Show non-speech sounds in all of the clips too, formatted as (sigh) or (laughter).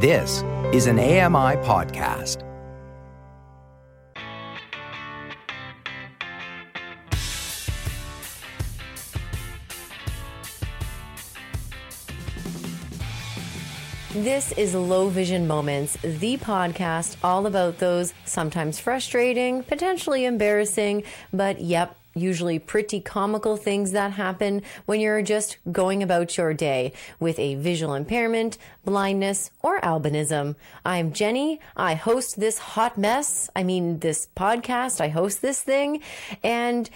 This is an AMI podcast. This is Low Vision Moments, the podcast all about those sometimes frustrating, potentially embarrassing, but yep, usually pretty comical things that happen when you're just going about your day with a visual impairment, blindness, or albinism. I'm Jenny. I host this hot mess. I mean, this podcast. I host this thing. And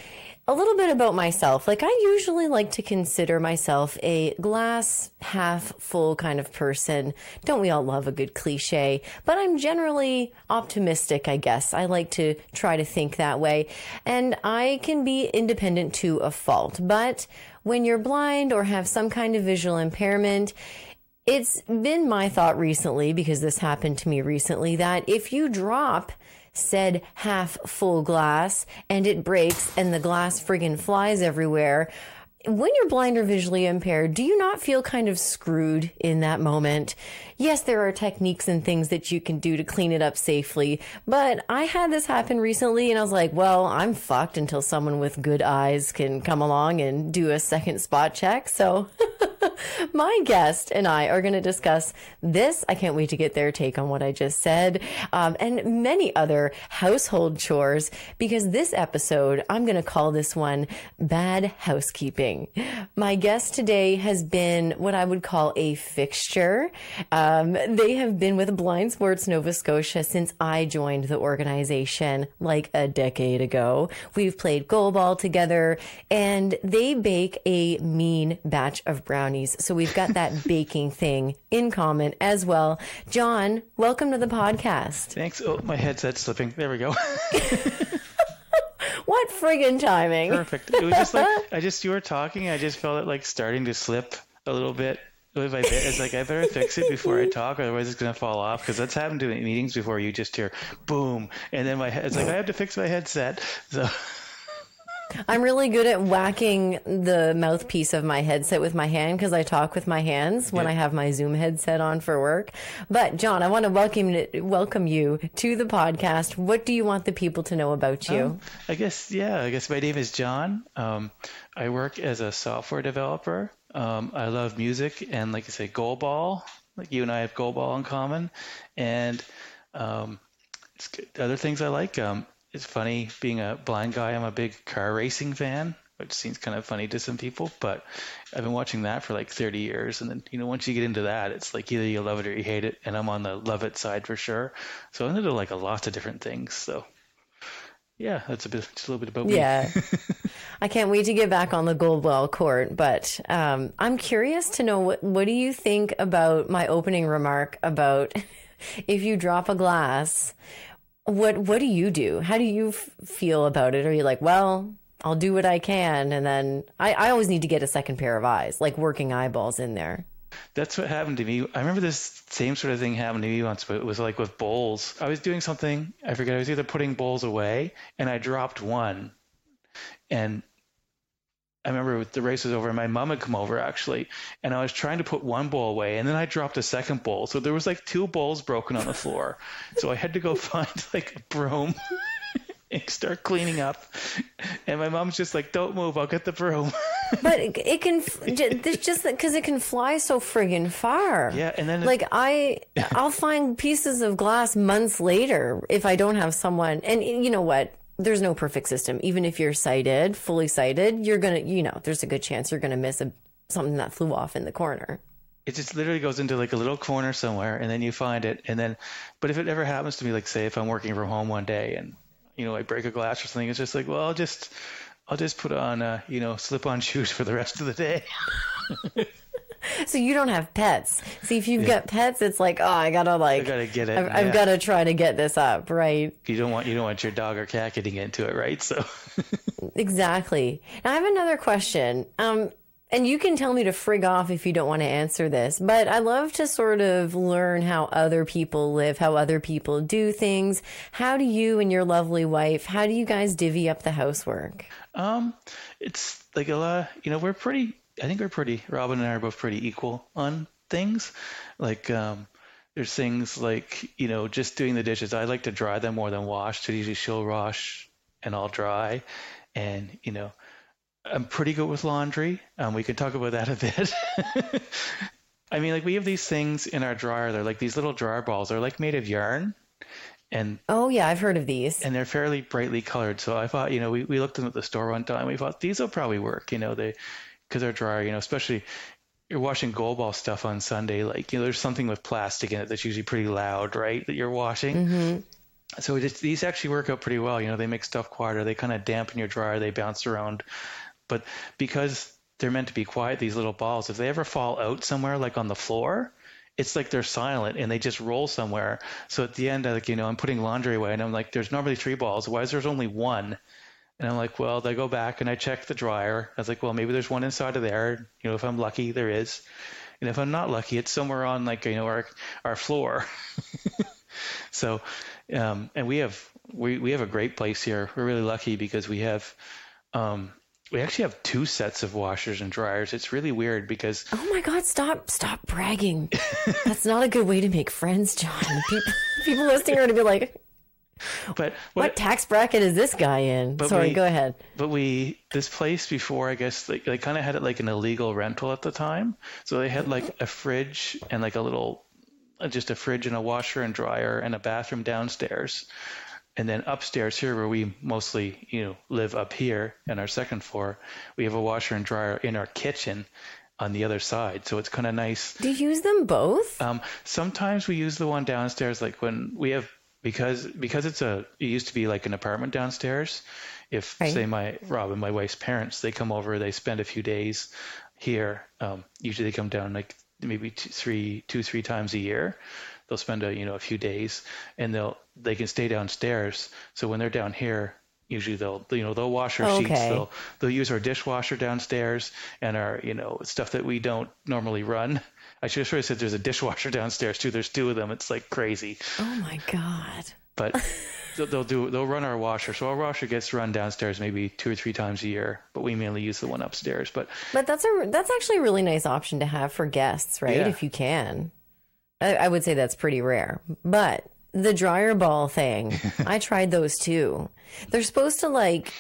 a little bit about myself. Like, I usually like to consider myself a glass half full kind of person. Don't we all love a good cliche? But I'm generally optimistic, I guess. I like to try to think that way. And I can be independent to a fault. But when you're blind or have some kind of visual impairment, it's been my thought recently, because this happened to me recently, that if you drop said half full glass and it breaks and the glass friggin' flies everywhere. When you're blind or visually impaired, do you not feel kind of screwed in that moment? Yes, there are techniques and things that you can do to clean it up safely, but I had this happen recently and I was like, well, I'm fucked until someone with good eyes can come along and do a second spot check. So (laughs) (laughs) my guest and I are going to discuss this. I can't wait to get their take on what I just said, um, and many other household chores, because this episode, I'm going to call this one Bad Housekeeping. My guest today has been what I would call a fixture. Um, they have been with Blind Sports Nova Scotia since I joined the organization like a decade ago. We've played goalball together, and they bake a mean batch of brownies so we've got that (laughs) baking thing in common as well. John, welcome to the podcast. Thanks. Oh, my headset's slipping. There we go. (laughs) what friggin' timing? Perfect. It was just like (laughs) I just you were talking. I just felt it like starting to slip a little bit. It's like I better fix it before I talk, otherwise it's gonna fall off. Because that's happened to me in meetings before. You just hear boom, and then my head. It's like I have to fix my headset. So. I'm really good at whacking the mouthpiece of my headset with my hand because I talk with my hands when I have my Zoom headset on for work. But John, I want to welcome welcome you to the podcast. What do you want the people to know about you? Um, I guess yeah. I guess my name is John. Um, I work as a software developer. Um, I love music and, like I say, goalball. Like you and I have goalball in common, and um, other things I like. Um, it's funny being a blind guy. I'm a big car racing fan, which seems kind of funny to some people, but I've been watching that for like 30 years. And then, you know, once you get into that, it's like either you love it or you hate it. And I'm on the love it side for sure. So I'm into like a lot of different things. So yeah, that's a bit, just a little bit about me. Yeah. (laughs) I can't wait to get back on the goalball court, but um, I'm curious to know what, what do you think about my opening remark about (laughs) if you drop a glass, what what do you do? How do you f- feel about it? Are you like, well, I'll do what I can, and then I, I always need to get a second pair of eyes, like working eyeballs in there. That's what happened to me. I remember this same sort of thing happened to me once, but it was like with bowls. I was doing something, I forget, I was either putting bowls away and I dropped one. And I remember the race was over and my mom had come over actually, and I was trying to put one bowl away, and then I dropped a second bowl. So there was like two bowls broken on the floor. so I had to go (laughs) find like a broom (laughs) and start cleaning up. And my mom's just like, "Don't move, I'll get the broom." (laughs) but it, it can just because it can fly so friggin' far. Yeah, and then like I, I'll find pieces of glass months later if I don't have someone. And you know what? There's no perfect system. Even if you're sighted, fully sighted, you're gonna, you know, there's a good chance you're gonna miss a something that flew off in the corner. It just literally goes into like a little corner somewhere, and then you find it, and then, but if it ever happens to me, like say if I'm working from home one day and you know I break a glass or something, it's just like, well, I'll just, I'll just put on, uh, you know, slip-on (laughs) shoes for the rest of the day. (laughs) (laughs) so you don't have pets. See, if you've yeah. got pets, it's like, oh, I gotta like, I gotta get it. I've, yeah. I've, gotta try to get this up, right? You don't want you don't want your dog or cat getting into it, right? So (laughs) exactly. Now I have another question. Um, and you can tell me to frig off if you don't want to answer this, but I love to sort of learn how other people live, how other people do things. How do you and your lovely wife, how do you guys divvy up the housework? Um, it's like a lot, you know, we're pretty I think we're pretty. Robin and I are both pretty equal on things. Like, um, there's things like you know just doing the dishes. I like to dry them more than wash. So usually she'll wash and I'll dry, and you know I'm pretty good with laundry. Um, we can talk about that a bit. (laughs) I mean, like we have these things in our dryer. They're like these little dryer balls. They're like made of yarn, and Oh yeah, I've heard of these. and they're fairly brightly colored. So I thought, you know, we, we looked them at the store one time. We thought these will probably work, you know, they because they're dry, you know, especially you're washing goalball stuff on Sunday. Like, you know, there's something with plastic in it that's usually pretty loud, right? That you're washing. Mm-hmm. So it just, these actually work out pretty well. You know, they make stuff quieter. They kind of dampen your dryer. They bounce around. But because they're meant to be quiet, these little balls, if they ever fall out somewhere, like on the floor, it's like they're silent and they just roll somewhere. So at the end, like, you know, I'm putting laundry away and I'm like, there's normally three balls. Why is there's only one? And I'm like, well, I go back and I check the dryer. I was like, well, maybe there's one inside of there. You know, if I'm lucky, there is. And if I'm not lucky, it's somewhere on like, you know, our, our floor. (laughs) so, um, and we have, we, we have a great place here. We're really lucky because we have, um, we actually have two sets of washers and dryers. It's really weird because Oh my God! Stop! Stop bragging. That's not a good way to make friends, John. People, (laughs) people listening are going to be like, (laughs) but "What tax bracket is this guy in?" Sorry, we- go ahead. But we this place before, I guess they, they kind of had it like an illegal rental at the time. So they had like a fridge and like a little, just a fridge and a washer and dryer and a bathroom downstairs. And then upstairs here, where we mostly you know live up here in our second floor, we have a washer and dryer in our kitchen on the other side. So it's kind of nice. Do you use them both? Um, sometimes we use the one downstairs, like when we have because because it's a it used to be like an apartment downstairs. If Right. say my Rob and my wife's parents, they come over, they spend a few days here. Um, usually they come down like maybe two, three two three times a year. They'll spend a you know a few days, and they'll they can stay downstairs. So when they're down here. Usually they'll you know they'll wash our sheets they'll they'll use our dishwasher downstairs and our you know stuff that we don't normally run. I should have said there's a dishwasher (laughs) downstairs too. There's two of them. It's like crazy, oh my God! but (laughs) they'll, they'll do they'll run our washer. So our washer gets run downstairs maybe two or three times a year, but we mainly use the one upstairs. But But that's a that's actually a really nice option to have for guests, right? Yeah. If you can, I, I would say that's pretty rare. But the dryer ball thing, (laughs) I tried those too. They're supposed to like,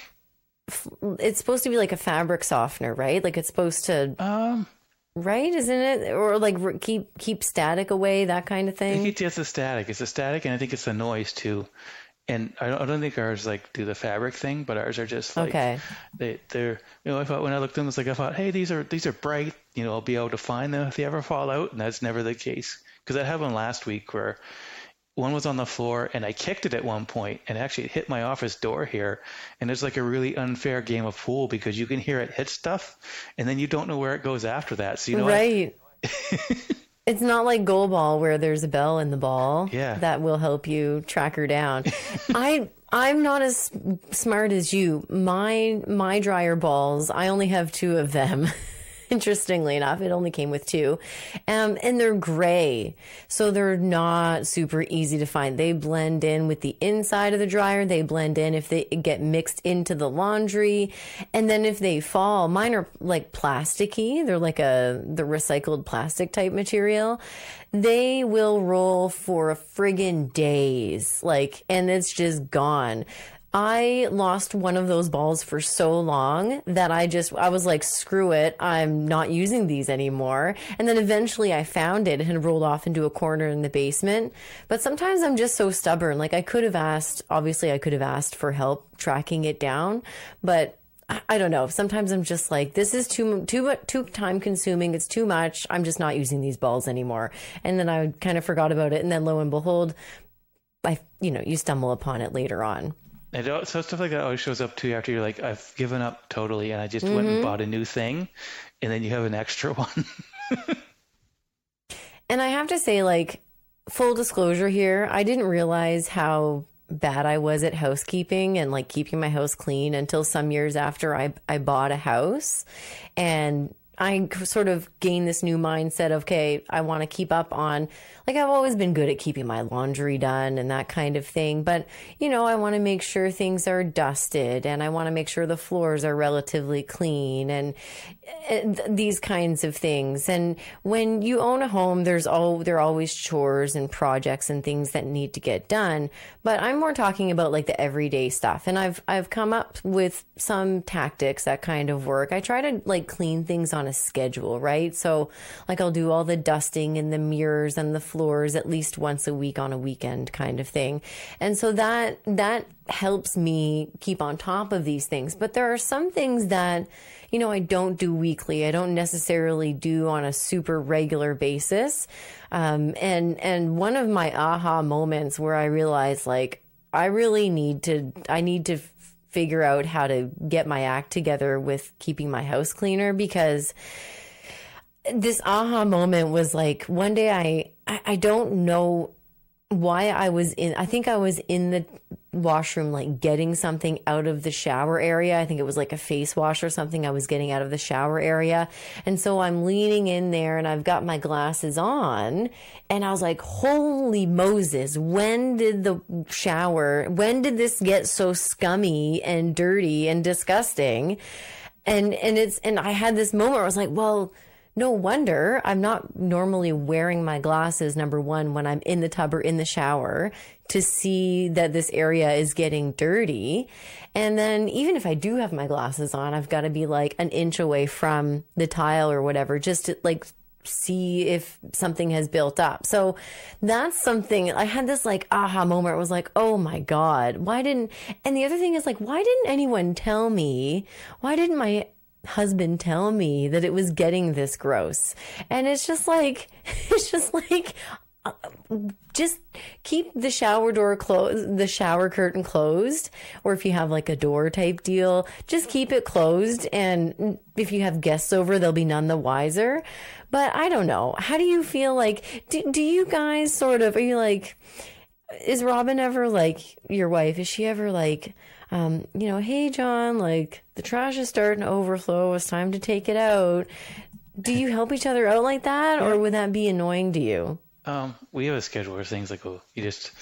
it's supposed to be like a fabric softener, right? Like it's supposed to, um, right? Isn't it? Or like keep keep static away, that kind of I thing. think it's the static. It's the static, and I think it's the noise too. And I don't, I don't think ours like do the fabric thing, but ours are just like Okay. they they're you know I thought when I looked at them it's like I thought hey these are these are bright you know I'll be able to find them if they ever fall out and that's never the case because I that happened last week where one was on the floor and I kicked it at one point and actually it hit my office door here and it's like a really unfair game of pool because you can hear it hit stuff and then you don't know where it goes after that so you know right. (laughs) it's not like goalball where there's a bell in the ball Yeah. that will help you track her down. (laughs) I I'm not as smart as you. My my dryer balls, I only have two of them. (laughs) Interestingly enough, it only came with two. Um, and they're gray. So they're not super easy to find. They blend in with the inside of the dryer. They blend in if they get mixed into the laundry. And then if they fall, mine are like plasticky. They're like a, the recycled plastic type material. They will roll for a friggin' days. Like, and it's just gone. I lost one of those balls for so long that I just, I was like, screw it. I'm not using these anymore. And then eventually I found it. and rolled off into a corner in the basement. But sometimes I'm just so stubborn. Like I could have asked, obviously I could have asked for help tracking it down, but I don't know. Sometimes I'm just like, this is too too too time consuming. It's too much. I'm just not using these balls anymore. And then I kind of forgot about it. And then lo and behold, I you know you stumble upon it later on. And it, so stuff like that always shows up too after you're like I've given up totally and I just went and mm-hmm. bought a new thing and then you have an extra (laughs) one And I have to say, like, full disclosure here, I didn't realize how bad I was at housekeeping and like keeping my house clean until some years after I, I bought a house. And I sort of gained this new mindset of, okay, I want to keep up on, like, I've always been good at keeping my laundry done and that kind of thing. But, you know, I want to make sure things are dusted and I want to make sure the floors are relatively clean and, eh, and these kinds of things. And when you own a home, there's all, there are always chores and projects and things that need to get done. But I'm more talking about like the everyday stuff. And I've, I've come up with some tactics that kind of work. I try to like clean things on a schedule, right? So like I'll do all the dusting and the mirrors and the floors at least once a week on a weekend kind of thing. And so that, that helps me keep on top of these things. But there are some things that, you know, I don't do weekly. I don't necessarily do on a super regular basis. Um, and, and one of my aha moments where I realized like, I really need to, I need to figure out how to get my act together with keeping my house cleaner because this aha moment was like one day I, I, I don't know why I was in, I think I was in the washroom, like getting something out of the shower area. I think it was like a face wash or something I was getting out of the shower area. And so I'm leaning in there and I've got my glasses on and I was like, holy Moses, when did the shower, when did this get so scummy and dirty and disgusting? And, and it's, and I had this moment where I was like, well, no wonder I'm not normally wearing my glasses, number one, when I'm in the tub or in the shower to see that this area is getting dirty. And then even if I do have my glasses on, I've got to be like an inch away from the tile or whatever, just to like see if something has built up. So that's something I had this like aha moment. It was like, oh my God, why didn't, and the other thing is like, why didn't anyone tell me? Why didn't my husband tell me that it was getting this gross. And it's just like, (laughs) it's just like, just keep the shower door closed, the shower curtain closed, or if you have like a door type deal, just keep it closed. And if you have guests over, they'll be none the wiser. But I don't know. How do you feel like, do, do you guys sort of, are you like, is Robin ever like your wife? Is she ever like, um, you know, hey, John, like the trash is starting to overflow. It's time to take it out. Do you help each other out like that, or would that be annoying to you? Um, we have a schedule where things like, oh, you just,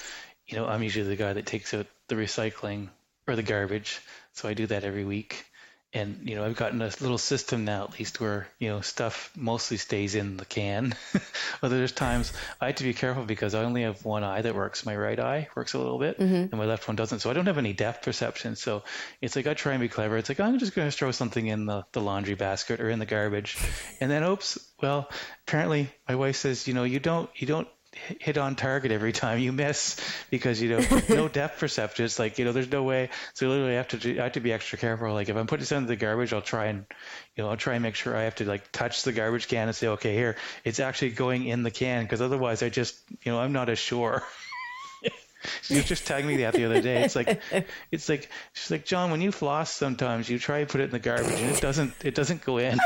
you know, I'm usually the guy that takes out the recycling or the garbage, so I do that every week and you know I've gotten a little system now at least where you know stuff mostly stays in the can. (laughs) but there's times I have to be careful because I only have one eye that works. My right eye works a little bit, mm-hmm. and my left one doesn't. So I don't have any depth perception. So it's like I try and be clever. It's like I'm just going to throw something in the, the laundry basket or in the garbage, and then oops. Well, apparently my wife says, you know, you don't you don't hit on target every time you miss because you know (laughs) no depth perception. It's like you know there's no way. So literally I have to do, I have to be extra careful. Like if I'm putting something in the garbage, I'll try and you know I'll try and make sure I have to like touch the garbage can and say okay here it's actually going in the can because otherwise I just you know I'm not as sure. (laughs) you just tagged me that the other day. It's like, (laughs) it's like, she's like, John, when you floss, sometimes you try and put it in the garbage and it doesn't, it doesn't go in.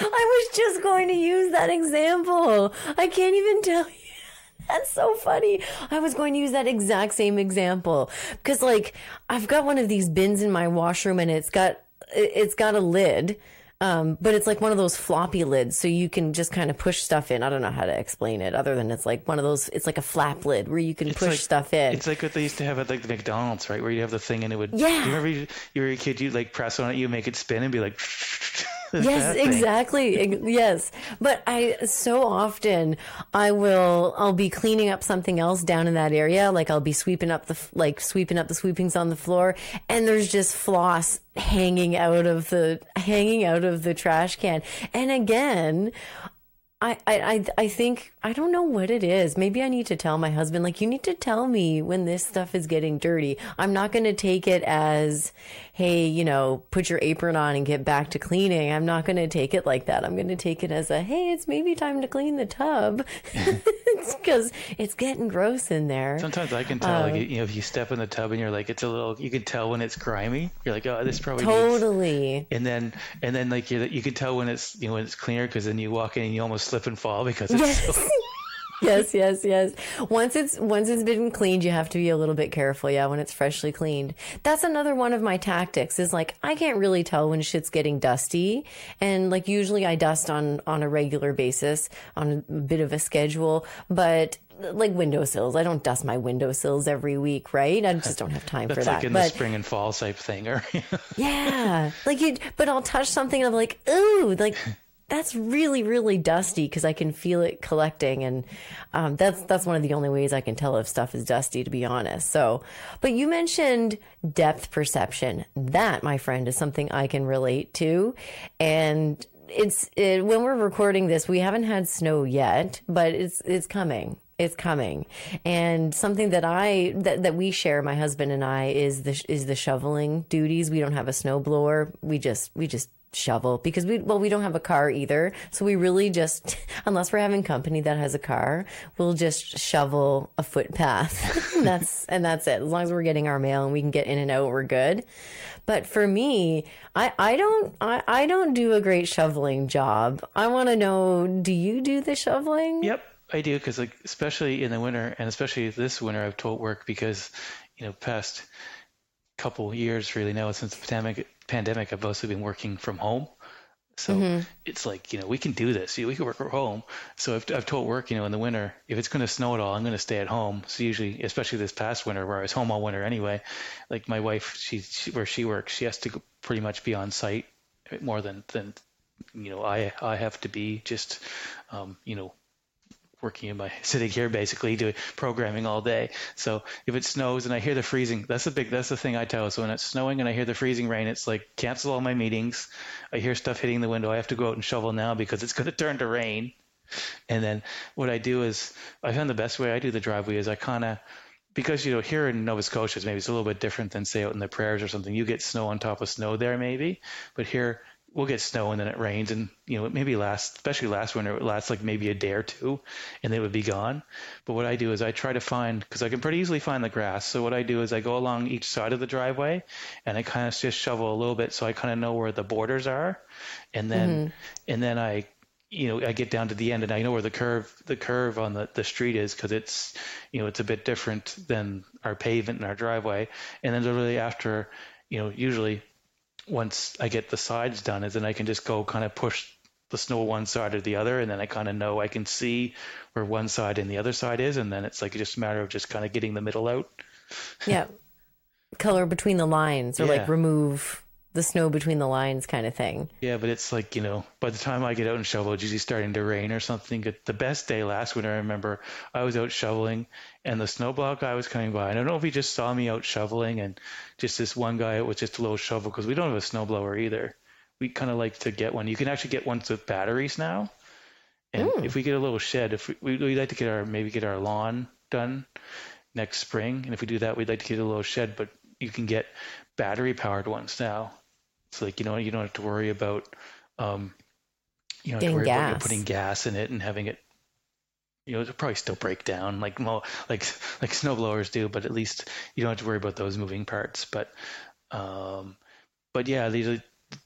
I was just going to use that example. I can't even tell you. (laughs) That's so funny. I was going to use that exact same example because like I've got one of these bins in my washroom and it's got it's got a lid. Um, but it's like one of those floppy lids, so you can just kind of push stuff in. I don't know how to explain it, other than it's like one of those. It's like a flap lid where you can it's push like, stuff in. It's like what they used to have at like the McDonald's, right? Where you have the thing and it would. Yeah. Do you remember you, you were a kid? You like press on it, you make it spin, and be like. (laughs) yes, exactly. yes. But I so often I will I'll be cleaning up something else down in that area, like I'll be sweeping up the like sweeping up the sweepings on the floor and there's just floss hanging out of the hanging out of the trash can. And again, I, I, I think, I don't know what it is. Maybe I need to tell my husband, like, you need to tell me when this stuff is getting dirty. I'm not going to take it as, hey, you know, put your apron on and get back to cleaning. I'm not going to take it like that. I'm going to take it as a, hey, it's maybe time to clean the tub. (laughs) (laughs) because it's getting gross in there. Sometimes I can tell, uh, like, you know, if you step in the tub and you're like, it's a little, you can tell when it's grimy. You're like, oh, this probably totally. Needs... And then, and then like you you can tell when it's, you know, when it's cleaner because then you walk in and you almost slip and fall because it's yes. so (laughs) yes, yes, yes. Once it's once it's been cleaned, you have to be a little bit careful. Yeah, when it's freshly cleaned. That's another one of my tactics. Is like I can't really tell when shit's getting dusty, and like usually I dust on on a regular basis on a bit of a schedule, but. Like windowsills, I don't dust my windowsills every week, right? I just don't have (laughs) time That's for that. like in but the spring and fall type thing, or (laughs) yeah, like you. But I'll touch something and I'm like, ooh, like that's really really dusty because I can feel it collecting, and um, that's that's one of the only ways I can tell if stuff is dusty, to be honest. So, but you mentioned depth perception. That, my friend, is something I can relate to, and it's it, when we're recording this, we haven't had snow yet, but it's it's coming. It's coming, and something that I that, that we share, my husband and I, is the is the shoveling duties. We don't have a snow blower. We just we just shovel because we well we don't have a car either. So we really just (laughs) unless we're having company that has a car we'll just shovel a footpath. (laughs) That's and that's it. As long as we're getting our mail and we can get in and out we're good. But for me i i don't i, I don't do a great shoveling job. I want to know do you do the shoveling? Yep, I do because like especially in the winter and especially this winter I've told work because you know past couple years really now since the pandemic pandemic I've mostly been working from home. So it's like, you know, we can do this. We can work from home. So I've, I've told work, you know, in the winter, if it's going to snow at all, I'm going to stay at home. So usually, especially this past winter where I was home all winter anyway, like my wife, she, she where she works, she has to pretty much be on site more than, than, you know, I, I have to be just, um, you know, working in my (laughs) sitting here basically doing programming all day. So if it snows and I hear the freezing, that's the big that's the thing I tell. So when it's snowing and I hear the freezing rain, it's like cancel all my meetings. I hear stuff hitting the window. I have to go out and shovel now because it's (laughs) going to turn to rain. And then what I do is I found the best way I do the driveway is I kind of because you know here in Nova Scotia maybe it's a little bit different than say out in the prairies or something. You get snow on top of snow there maybe, but here we'll get snow and then it rains and you know it maybe last especially last winter it lasts like maybe a day or two and they would be gone. But what i do is i try to find because i can pretty easily find the grass. So what i do is i go along each side of the driveway and i kind of just shovel a little bit so i kind of know where the borders are. And then mm-hmm. and then i you know i get down to the end and i know where the curve the curve on the, the street is because it's you know it's a bit different than our pavement and our driveway. And then literally after you know usually once I get the sides done, is then I can just go kind of push the snow one side or the other, and then I kind of know I can see where one side and the other side is, and then it's like just a matter of just kind of getting the middle out. yeah (laughs) color between the lines or Yeah. like remove the snow between the lines kind of thing Yeah, but it's like you know, by the time I get out and shovel, it's usually starting to rain or something. The best day last winter, I remember I was out shoveling, and the snowplow guy was coming by. And I don't know if he just saw me out shoveling, and just this one guy with just a little shovel because we don't have a snowblower either. We kind of like to get one. You can actually get ones with batteries now. And hmm. if we get a little shed, if we, we we'd like to get our maybe get our lawn done next spring, and if we do that, we'd like to get a little shed. But you can get battery powered ones now. It's like you know you don't have to worry about um, you have worry about know, putting gas in it and having it. You know, it'll probably still break down like mo- like like snowblowers do, but at least you don't have to worry about those moving parts. But um, but yeah, these are,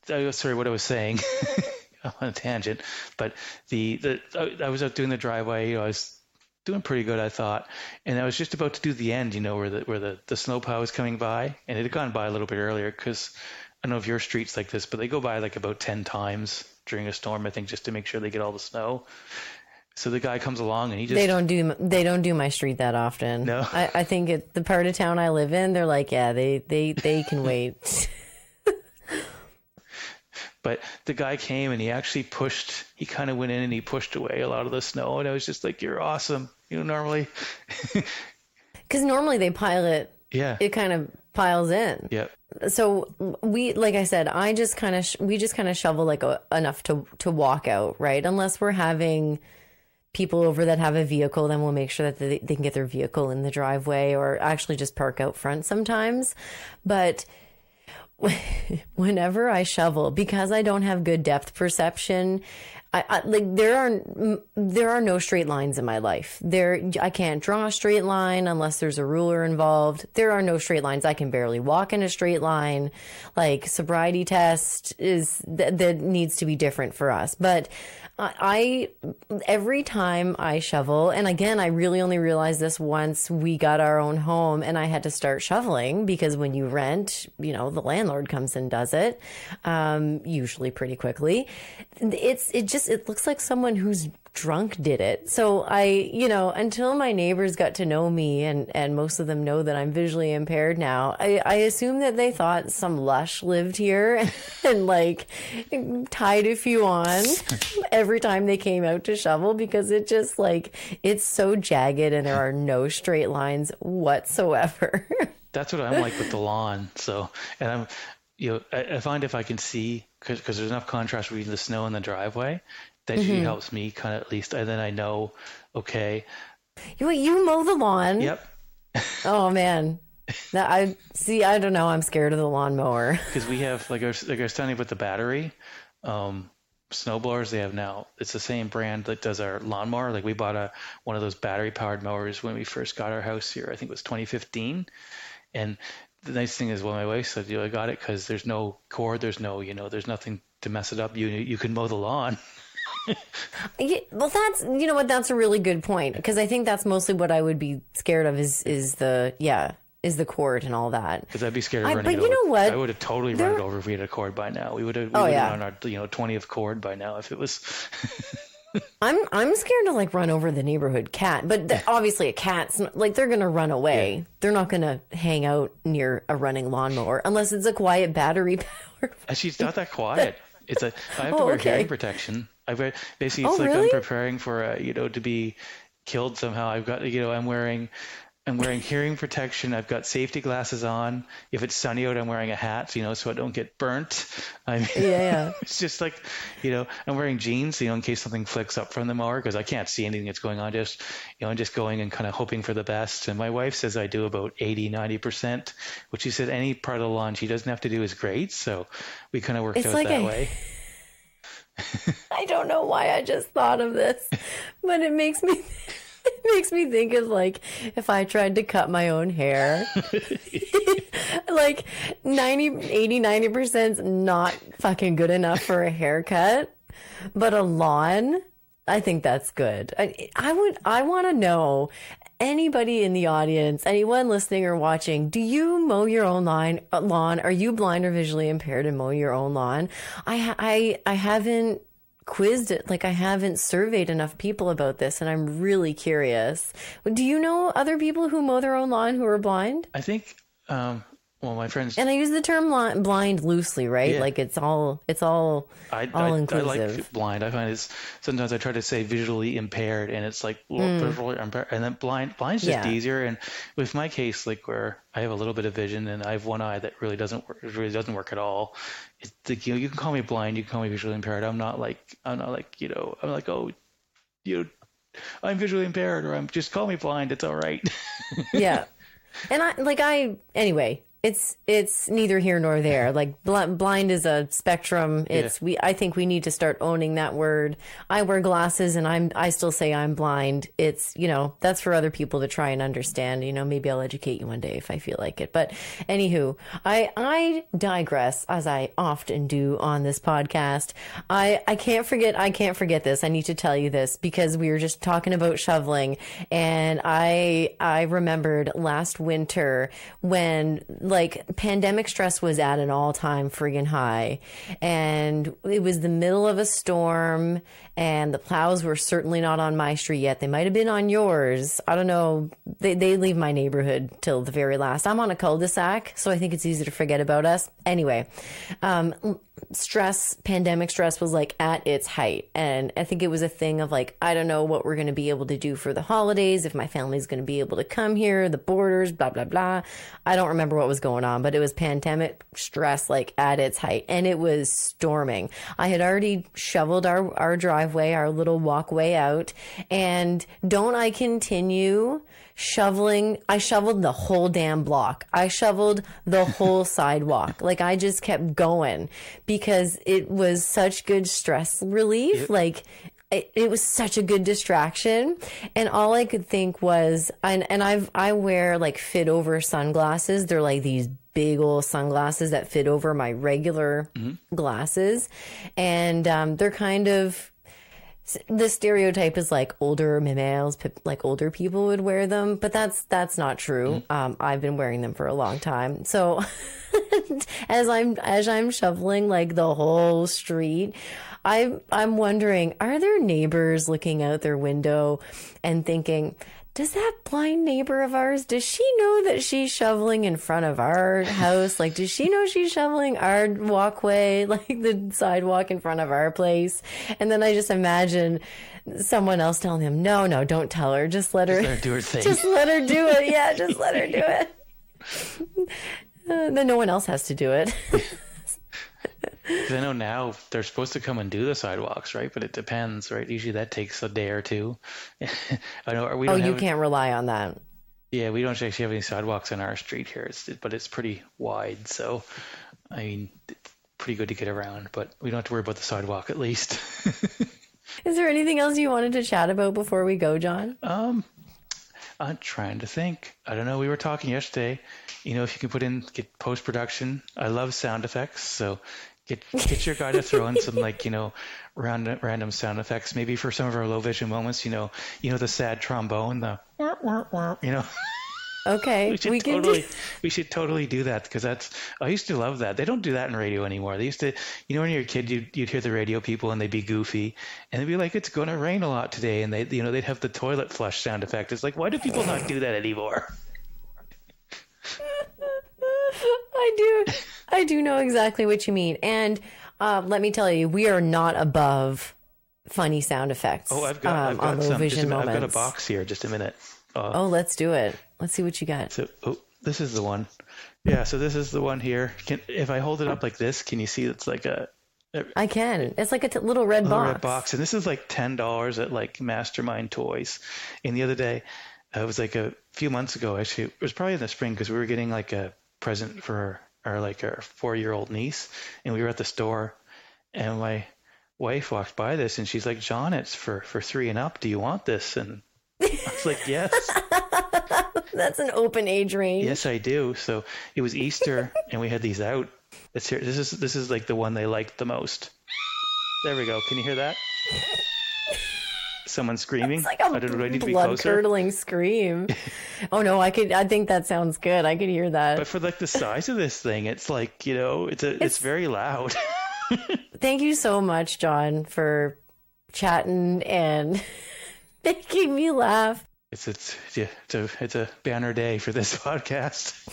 I was sorry what I was saying (laughs) on a tangent, but the the I, I was out doing the driveway. You know, I was doing pretty good, I thought, and I was just about to do the end. You know, where the where the the snowplow was coming by, and it had gone by a little bit earlier because I don't know if your street's like this, but they go by like about ten times during a storm. I think just to make sure they get all the snow. So the guy comes along and he just they don't do they don't do my street that often. No? (laughs) I, I think it, the part of town I live in, they're like, yeah, they they they can (laughs) wait. But the guy came and he actually pushed, he kind of went in and he pushed away a lot of the snow. And I was just like, you're awesome. You know, normally, (laughs) Because normally they pile it, yeah. it kind of piles in. yeah. So we, like I said, I just kind of sh- we just kind of shovel like a, enough to to walk out, right? Unless we're having people over that have a vehicle, then we'll make sure that they, they can get their vehicle in the driveway or actually just park out front sometimes. But (laughs) whenever I shovel, because I don't have good depth perception, I, I like there are there are no straight lines in my life. There I can't draw a straight line unless there's a ruler involved. There are no straight lines. I can barely walk in a straight line. Like sobriety test is that, that needs to be different for us. But I every time I shovel, and again, I really only realized this once we got our own home and I had to start shoveling because when you rent, you know, the landlord comes and does it, um, usually pretty quickly. It's it just it looks like someone who's drunk did it. So I, you know, until my neighbors got to know me and, and most of them know that I'm visually impaired now, I, I assume that they thought some lush lived here (laughs) and like tied a few on (laughs) every time they came out to shovel because it just like, it's so jagged and there are no straight lines whatsoever. (laughs) That's what I'm like with the lawn. So, and I'm, you know, I, I find if I can see, because there's enough contrast between the snow and the driveway, that mm-hmm. she helps me kind of at least, and then I know, okay. You you mow the lawn. Yep. oh man. That I see. I don't know. I'm scared of the lawnmower (laughs) because we have like was, like I was telling you with the battery um, snowblowers they have now. It's the same brand that does our lawnmower. Like we bought a one of those battery powered mowers when we first got our house here. I think it was 2015, and the nice thing is, well, my wife said, you know, I got it because there's no cord, there's no, you know, there's nothing to mess it up. You you can mow the lawn. (laughs) yeah, well, that's you know what that's a really good point because I think that's mostly what I would be scared of is is the yeah is the cord and all that. Because I'd be scared of I, running. But you know what? I would have totally there... run it over if we had a cord by now. We would have. We oh yeah. on our you know twentieth cord by now if it was. (laughs) I'm I'm scared to like run over the neighborhood cat, but the, obviously a cat's not, like they're gonna run away. Yeah. They're not gonna hang out near a running lawnmower unless it's a quiet battery (laughs) powered. She's not that quiet. It's a. I have to oh, wear okay. hearing protection. I wear basically it's oh, like really? I'm preparing for a, you know to be killed somehow. I've got you know I'm wearing I'm wearing hearing protection. I've got safety glasses on. If it's sunny out, I'm wearing a hat, you know, so I don't get burnt. (laughs) I mean, yeah, yeah. (laughs) it's just like, you know, I'm wearing jeans, you know, in case something flicks up from the mower because I can't see anything that's going on. Just, you know, I'm just going and kind of hoping for the best. And my wife says I do about 80, 90%, which she said any part of the lawn she doesn't have to do is great. So we kind of worked it's out like that a- way. (laughs) I don't know why I just thought of this, but it makes me it (laughs) makes me think of like if I tried to cut my own hair. (laughs) like 90 80 90% is not fucking good enough for a haircut, but a lawn I think that's good. I, I would I want to know anybody in the audience, anyone listening or watching, do you mow your own lawn? Lawn? Are you blind or visually impaired and mow your own lawn? I I I haven't quizzed it like I haven't surveyed enough people about this and I'm really curious. Do you know other people who mow their own lawn who are blind? I think um, well, my friends, and I use the term blind loosely, right? Yeah. Like it's all it's all I, all I, inclusive. I like blind. I find it's sometimes I try to say visually impaired, and it's like mm. visually impaired, and then blind. Blind's just yeah. easier. And with my case, like where I have a little bit of vision and I have one eye that really doesn't work, really doesn't work at all. It's like, you know, you can call me blind, you can call me visually impaired. I'm not like I'm not like you know I'm like oh you know I'm visually impaired or I'm just call me blind. It's all right. (laughs) yeah. And I like I anyway, it's it's neither here nor there. (laughs) Like bl- blind is a spectrum. It's yeah. we. I think we need to start owning that word. I wear glasses, and I'm. I still say I'm blind. It's you know that's for other people to try and understand. You know, maybe I'll educate you one day if I feel like it. But anywho, I I digress as I often do on this podcast. I I can't forget. I can't forget this. I need to tell you this because we were just talking about shoveling, and I I remembered last winter when like pandemic stress was at an all time friggin' high. And it was the middle of a storm and the plows were certainly not on my street yet. They might have been on yours. I don't know. They, they leave my neighborhood till the very last. I'm on a cul-de-sac, so I think it's easy to forget about us. Anyway, um, stress, pandemic stress was like at its height. And I think it was a thing of like, I don't know what we're going to be able to do for the holidays, if my family's going to be able to come here, the borders, blah, blah, blah. I don't remember what was going on, but it was pandemic stress like at its height and it was storming. I had already shoveled our, our driveway, our little walkway out. And don't I continue shoveling? I shoveled the whole damn block. I shoveled the (laughs) whole sidewalk. Like I just kept going because it was such good stress relief. Like it, it, was such a good distraction. And all i could think was and, and i've i wear like fit over sunglasses. They're like these big old sunglasses that fit over my regular mm-hmm. glasses. And um, they're kind of the stereotype is like older males like older people would wear them. But that's that's not true. Mm-hmm. um, i've been wearing them for a long time. So (laughs) as i'm as i'm shoveling like the whole street I'm I'm wondering, are there neighbors looking out their window and thinking, does that blind neighbor of ours, does she know that she's shoveling in front of our house? Like, does she know she's shoveling our walkway, (laughs) like the sidewalk in front of our place? And then I just imagine someone else telling him, no, no, don't tell her. Just let her, just let her do her (laughs) thing. Just let her do it. Yeah, just let her do (laughs) it. Uh, then no one else has to do it. I know now they're supposed to come and do the sidewalks, right? But it depends, right? Usually that takes a day or two. (laughs) I know. We oh, you can't rely on that. Yeah, we don't actually have any sidewalks on our street here, it's, but it's pretty wide. So, I mean, it's pretty good to get around, but we don't have to worry about the sidewalk at least. (laughs) Is there anything else you wanted to chat about before we go, John? Um, I'm trying to think. I don't know. We were talking yesterday. You know, if you can put in get post production. I love sound effects, so Get get your guy to throw in some like you know random random sound effects. Maybe for some of our low vision moments, you know, you know the sad trombone, the you know. (laughs) Okay, we should we totally do... we should totally do that because that's I used to love that. They don't do that in radio anymore. They used to, you know, when you're a kid, you'd, you'd hear the radio people and they'd be goofy and they'd be like, "It's going to rain a lot today," and they, you know, they'd have the toilet flush sound effect. It's like, why do people not do that anymore? (laughs) I do. I do know exactly what you mean. And uh, let me tell you, we are not above funny sound effects. Oh, I've got, um, I've got some. Just a minute, I've got a box here. Just a minute. Uh, oh, let's do it. Let's see what you got. So, oh, this is the one. Yeah, so this is the one here. Can if I hold it up like this, can you see it's like a I can. It's like a t- little red little box. Red box, and this is like ten dollars at like Mastermind Toys. And the other day, uh, it was like a few months ago. Actually, it was probably in the spring because we were getting like a present for our like our four year old niece, and we were at the store, and my wife walked by this, and she's like, "John, it's for for three and up. Do you want this?" And I was like, "Yes." (laughs) That's an open age range. Yes, I do. So it was Easter, (laughs) and we had these out. Let's hear. This is this is like the one they liked the most. There we go. Can you hear that? Someone screaming. It's like a blood curdling scream. (laughs) oh no, I could. I think that sounds good. I could hear that. But for like the size of this thing, it's like you know, it's a, it's, it's very loud. (laughs) thank you so much, John, for chatting and (laughs) making me laugh. It's it's yeah, it's a it's a banner day for this podcast.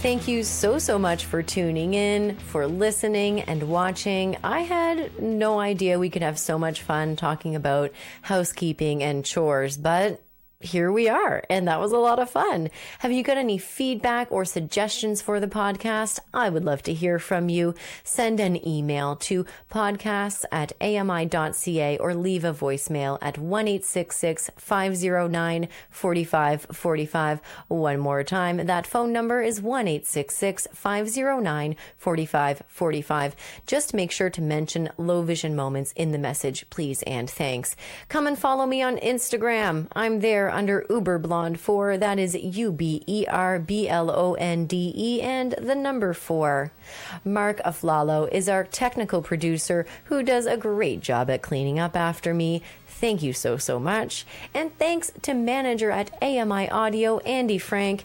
Thank you so, so much for tuning in, for listening and watching. I had no idea we could have so much fun talking about housekeeping and chores, but here we are. And that was a lot of fun. Have you got any feedback or suggestions for the podcast? I would love to hear from you. Send an email to podcasts at ami.ca or leave a voicemail at 1 509 4545. One more time. That phone number is 1 509 4545. Just make sure to mention low vision moments in the message, please and thanks. Come and follow me on Instagram. I'm there under Uber Blonde 4. That is U B E R B L O N D E and the number 4. Mark Aflalo is our technical producer who does a great job at cleaning up after me. Thank you so, so much. And thanks to manager at AMI Audio, Andy Frank.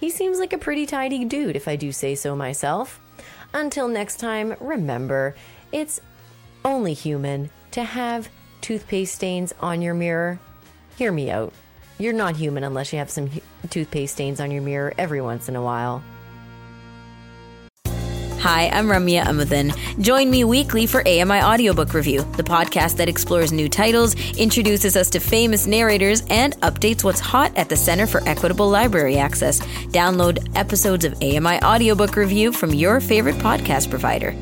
He seems like a pretty tidy dude, if I do say so myself. Until next time, remember, it's only human to have toothpaste stains on your mirror. Hear me out. You're not human unless you have some toothpaste stains on your mirror every once in a while. Hi, I'm Ramya Amudan. Join me weekly for AMI Audiobook Review, the podcast that explores new titles, introduces us to famous narrators, and updates what's hot at the Center for Equitable Library Access. Download episodes of AMI Audiobook Review from your favorite podcast provider.